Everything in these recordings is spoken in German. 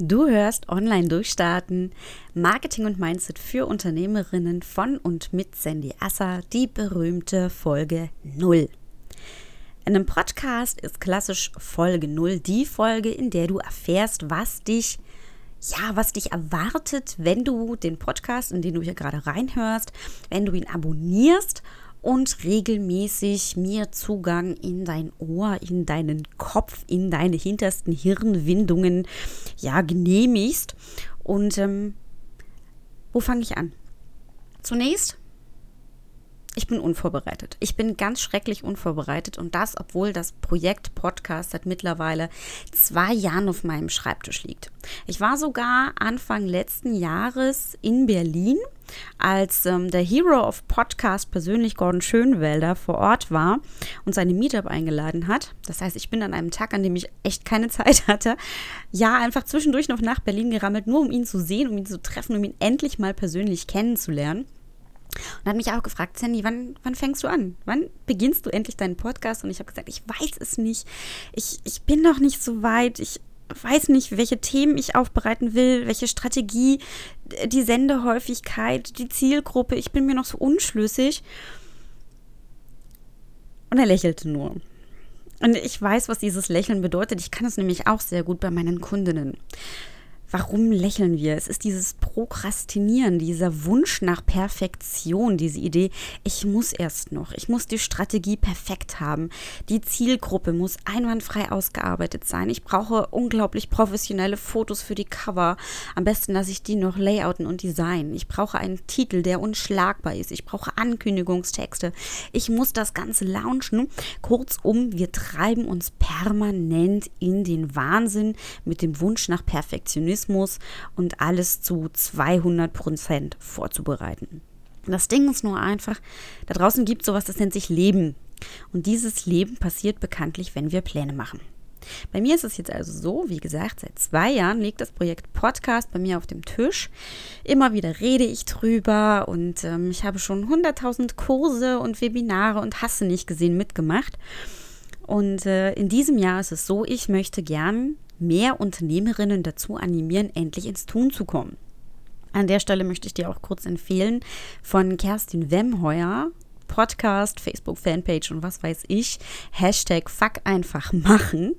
Du hörst Online Durchstarten, Marketing und Mindset für Unternehmerinnen von und mit Sandy Asser, die berühmte Folge 0. In einem Podcast ist klassisch Folge 0 die Folge, in der du erfährst, was dich ja, was dich erwartet, wenn du den Podcast, in den du hier gerade reinhörst, wenn du ihn abonnierst und regelmäßig mir Zugang in dein Ohr, in deinen Kopf, in deine hintersten Hirnwindungen ja genehmigst. Und ähm, wo fange ich an? Zunächst ich bin unvorbereitet. Ich bin ganz schrecklich unvorbereitet und das, obwohl das Projekt Podcast seit mittlerweile zwei Jahren auf meinem Schreibtisch liegt. Ich war sogar Anfang letzten Jahres in Berlin, als ähm, der Hero of Podcast persönlich Gordon Schönwelder vor Ort war und seine Meetup eingeladen hat. Das heißt, ich bin an einem Tag, an dem ich echt keine Zeit hatte, ja, einfach zwischendurch noch nach Berlin gerammelt, nur um ihn zu sehen, um ihn zu treffen, um ihn endlich mal persönlich kennenzulernen. Und hat mich auch gefragt, Sandy, wann, wann fängst du an? Wann beginnst du endlich deinen Podcast? Und ich habe gesagt, ich weiß es nicht. Ich, ich bin noch nicht so weit. Ich weiß nicht, welche Themen ich aufbereiten will, welche Strategie, die Sendehäufigkeit, die Zielgruppe. Ich bin mir noch so unschlüssig. Und er lächelte nur. Und ich weiß, was dieses Lächeln bedeutet. Ich kann es nämlich auch sehr gut bei meinen Kundinnen. Warum lächeln wir? Es ist dieses Prokrastinieren, dieser Wunsch nach Perfektion, diese Idee, ich muss erst noch, ich muss die Strategie perfekt haben, die Zielgruppe muss einwandfrei ausgearbeitet sein, ich brauche unglaublich professionelle Fotos für die Cover, am besten lasse ich die noch layouten und designen, ich brauche einen Titel, der unschlagbar ist, ich brauche Ankündigungstexte, ich muss das Ganze launchen. Kurzum, wir treiben uns permanent in den Wahnsinn mit dem Wunsch nach Perfektionismus Mechanismus und alles zu 200 Prozent vorzubereiten. Das Ding ist nur einfach, da draußen gibt es sowas, das nennt sich Leben. Und dieses Leben passiert bekanntlich, wenn wir Pläne machen. Bei mir ist es jetzt also so, wie gesagt, seit zwei Jahren liegt das Projekt Podcast bei mir auf dem Tisch. Immer wieder rede ich drüber und ähm, ich habe schon 100.000 Kurse und Webinare und Hasse nicht gesehen mitgemacht. Und äh, in diesem Jahr ist es so, ich möchte gern mehr Unternehmerinnen dazu animieren, endlich ins Tun zu kommen. An der Stelle möchte ich dir auch kurz empfehlen von Kerstin Wemheuer. Podcast, Facebook-Fanpage und was weiß ich. Hashtag Fuck einfach machen.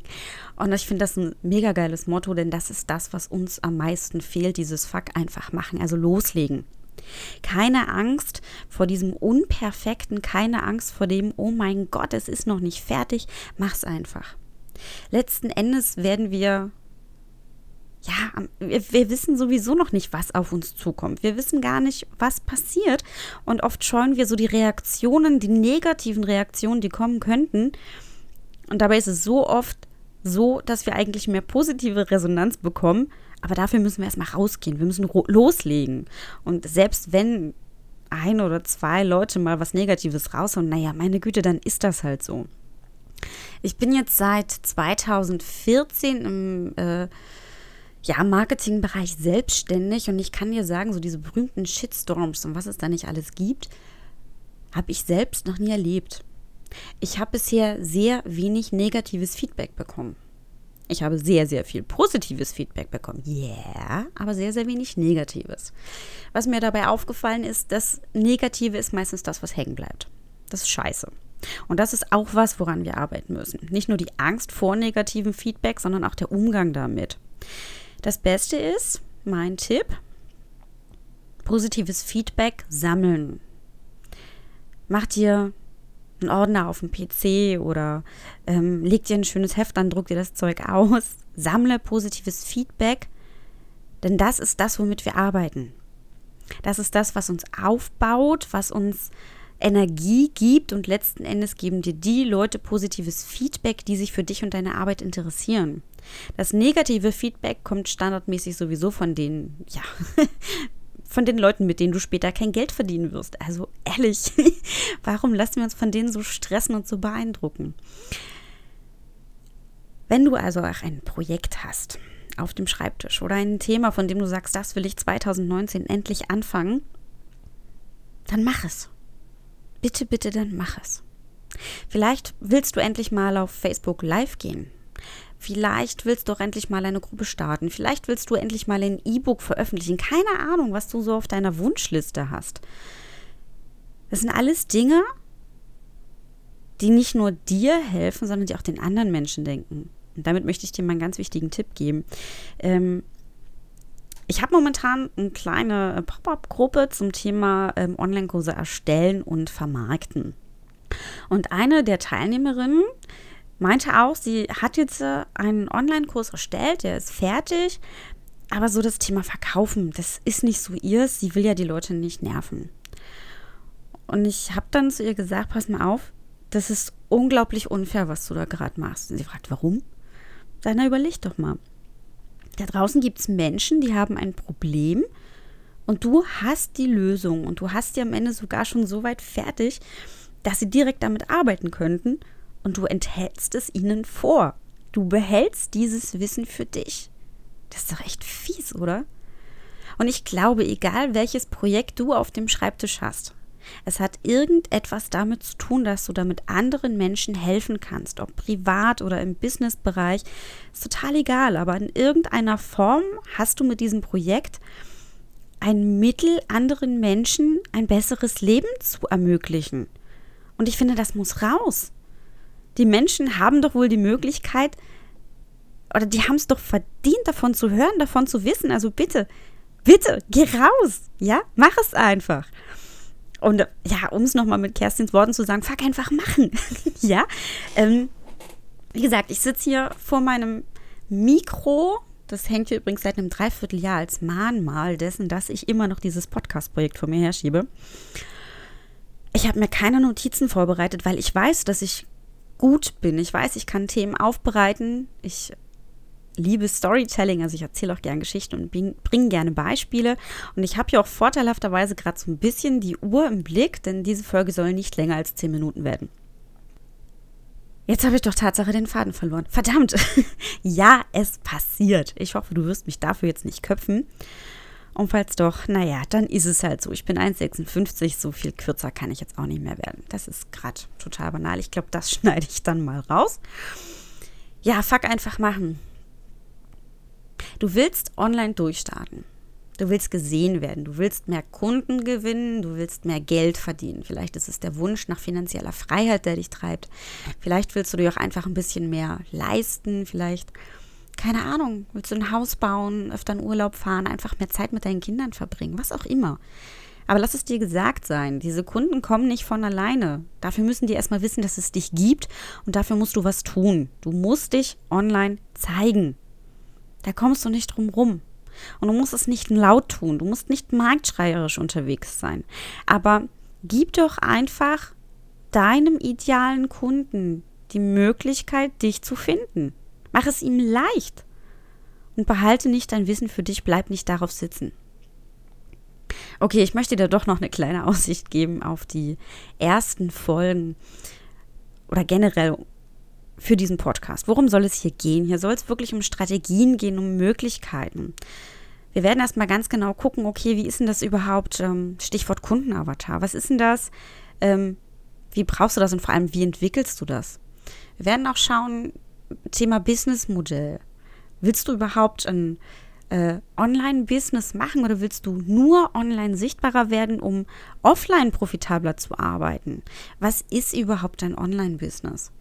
Und ich finde das ein mega geiles Motto, denn das ist das, was uns am meisten fehlt, dieses Fuck einfach machen, also loslegen. Keine Angst vor diesem Unperfekten, keine Angst vor dem, oh mein Gott, es ist noch nicht fertig, mach's einfach. Letzten Endes werden wir ja, wir, wir, wissen sowieso noch nicht, was auf uns zukommt. Wir wissen gar nicht, was passiert. Und oft scheuen wir so die Reaktionen, die negativen Reaktionen, die kommen könnten. Und dabei ist es so oft so, dass wir eigentlich mehr positive Resonanz bekommen. Aber dafür müssen wir erstmal rausgehen. Wir müssen loslegen. Und selbst wenn ein oder zwei Leute mal was Negatives raushauen, naja, meine Güte, dann ist das halt so. Ich bin jetzt seit 2014 im äh, ja, Marketingbereich selbstständig und ich kann dir sagen, so diese berühmten Shitstorms und was es da nicht alles gibt, habe ich selbst noch nie erlebt. Ich habe bisher sehr wenig negatives Feedback bekommen. Ich habe sehr, sehr viel positives Feedback bekommen. Yeah, aber sehr, sehr wenig negatives. Was mir dabei aufgefallen ist, das Negative ist meistens das, was hängen bleibt. Das ist scheiße. Und das ist auch was, woran wir arbeiten müssen. Nicht nur die Angst vor negativem Feedback, sondern auch der Umgang damit. Das Beste ist, mein Tipp, positives Feedback sammeln. Mach dir einen Ordner auf dem PC oder ähm, leg dir ein schönes Heft an, druck dir das Zeug aus, sammle positives Feedback, denn das ist das, womit wir arbeiten. Das ist das, was uns aufbaut, was uns Energie gibt und letzten Endes geben dir die Leute positives Feedback, die sich für dich und deine Arbeit interessieren. Das negative Feedback kommt standardmäßig sowieso von den, ja, von den Leuten, mit denen du später kein Geld verdienen wirst. Also ehrlich, warum lassen wir uns von denen so stressen und so beeindrucken? Wenn du also auch ein Projekt hast auf dem Schreibtisch oder ein Thema, von dem du sagst, das will ich 2019 endlich anfangen, dann mach es bitte, bitte, dann mach es. Vielleicht willst du endlich mal auf Facebook Live gehen. Vielleicht willst du auch endlich mal eine Gruppe starten. Vielleicht willst du endlich mal ein E-Book veröffentlichen. Keine Ahnung, was du so auf deiner Wunschliste hast. Das sind alles Dinge, die nicht nur dir helfen, sondern die auch den anderen Menschen denken. Und damit möchte ich dir mal einen ganz wichtigen Tipp geben. Ähm, ich habe momentan eine kleine Pop-up-Gruppe zum Thema ähm, Online-Kurse erstellen und vermarkten. Und eine der Teilnehmerinnen meinte auch, sie hat jetzt äh, einen Online-Kurs erstellt, der ist fertig, aber so das Thema Verkaufen, das ist nicht so ihr, sie will ja die Leute nicht nerven. Und ich habe dann zu ihr gesagt, pass mal auf, das ist unglaublich unfair, was du da gerade machst. Und sie fragt, warum? Dann überleg doch mal. Da draußen gibt es Menschen, die haben ein Problem und du hast die Lösung und du hast die am Ende sogar schon so weit fertig, dass sie direkt damit arbeiten könnten und du enthältst es ihnen vor. Du behältst dieses Wissen für dich. Das ist doch echt fies, oder? Und ich glaube, egal welches Projekt du auf dem Schreibtisch hast, es hat irgendetwas damit zu tun, dass du damit anderen Menschen helfen kannst, ob privat oder im Businessbereich, ist total egal, aber in irgendeiner Form hast du mit diesem Projekt ein Mittel, anderen Menschen ein besseres Leben zu ermöglichen. Und ich finde, das muss raus. Die Menschen haben doch wohl die Möglichkeit, oder die haben es doch verdient, davon zu hören, davon zu wissen. Also bitte, bitte, geh raus. Ja, mach es einfach. Und ja, um es nochmal mit Kerstins Worten zu sagen, fuck einfach machen. ja. Ähm, wie gesagt, ich sitze hier vor meinem Mikro. Das hängt hier übrigens seit einem Dreivierteljahr als Mahnmal dessen, dass ich immer noch dieses Podcast-Projekt vor mir herschiebe. Ich habe mir keine Notizen vorbereitet, weil ich weiß, dass ich gut bin. Ich weiß, ich kann Themen aufbereiten. Ich liebe Storytelling, also ich erzähle auch gerne Geschichten und bringe gerne Beispiele. Und ich habe hier auch vorteilhafterweise gerade so ein bisschen die Uhr im Blick, denn diese Folge soll nicht länger als 10 Minuten werden. Jetzt habe ich doch Tatsache den Faden verloren. Verdammt! ja, es passiert. Ich hoffe, du wirst mich dafür jetzt nicht köpfen. Und falls doch, naja, dann ist es halt so. Ich bin 1,56, so viel kürzer kann ich jetzt auch nicht mehr werden. Das ist gerade total banal. Ich glaube, das schneide ich dann mal raus. Ja, fuck einfach machen. Du willst online durchstarten. Du willst gesehen werden, du willst mehr Kunden gewinnen, du willst mehr Geld verdienen. Vielleicht ist es der Wunsch nach finanzieller Freiheit, der dich treibt. Vielleicht willst du dir auch einfach ein bisschen mehr leisten. Vielleicht keine Ahnung, willst du ein Haus bauen, öfter in Urlaub fahren, einfach mehr Zeit mit deinen Kindern verbringen, was auch immer. Aber lass es dir gesagt sein, diese Kunden kommen nicht von alleine. Dafür müssen die erstmal wissen, dass es dich gibt und dafür musst du was tun. Du musst dich online zeigen. Da kommst du nicht drum rum. Und du musst es nicht laut tun, du musst nicht marktschreierisch unterwegs sein. Aber gib doch einfach deinem idealen Kunden die Möglichkeit, dich zu finden. Mach es ihm leicht und behalte nicht dein Wissen für dich, bleib nicht darauf sitzen. Okay, ich möchte dir doch noch eine kleine Aussicht geben auf die ersten Folgen oder generell für diesen Podcast. Worum soll es hier gehen? Hier soll es wirklich um Strategien gehen, um Möglichkeiten. Wir werden erstmal ganz genau gucken, okay, wie ist denn das überhaupt? Ähm, Stichwort Kundenavatar. Was ist denn das? Ähm, wie brauchst du das und vor allem, wie entwickelst du das? Wir werden auch schauen, Thema Businessmodell. Willst du überhaupt ein äh, Online-Business machen oder willst du nur online sichtbarer werden, um offline profitabler zu arbeiten? Was ist überhaupt ein Online-Business?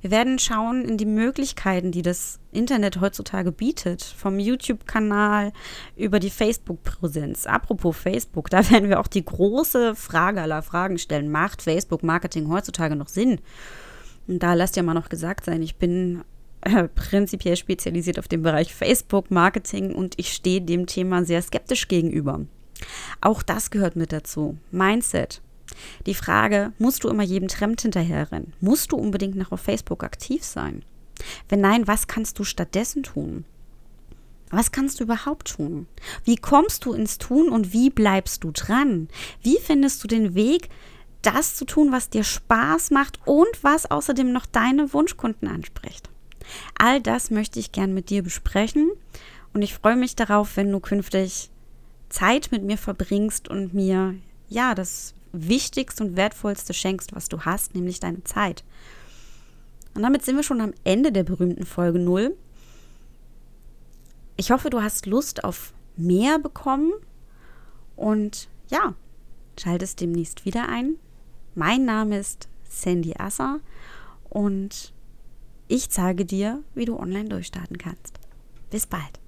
Wir werden schauen in die Möglichkeiten, die das Internet heutzutage bietet, vom YouTube-Kanal über die Facebook-Präsenz. Apropos Facebook, da werden wir auch die große Frage aller Fragen stellen. Macht Facebook-Marketing heutzutage noch Sinn? Und da lasst ja mal noch gesagt sein, ich bin äh, prinzipiell spezialisiert auf den Bereich Facebook-Marketing und ich stehe dem Thema sehr skeptisch gegenüber. Auch das gehört mit dazu. Mindset. Die Frage, musst du immer jedem Trend hinterherrennen? Musst du unbedingt noch auf Facebook aktiv sein? Wenn nein, was kannst du stattdessen tun? Was kannst du überhaupt tun? Wie kommst du ins Tun und wie bleibst du dran? Wie findest du den Weg, das zu tun, was dir Spaß macht und was außerdem noch deine Wunschkunden anspricht? All das möchte ich gern mit dir besprechen und ich freue mich darauf, wenn du künftig Zeit mit mir verbringst und mir ja das Wichtigste und Wertvollste schenkst, was du hast, nämlich deine Zeit. Und damit sind wir schon am Ende der berühmten Folge 0. Ich hoffe, du hast Lust auf mehr bekommen und ja, schaltest demnächst wieder ein. Mein Name ist Sandy Asser und ich zeige dir, wie du online durchstarten kannst. Bis bald.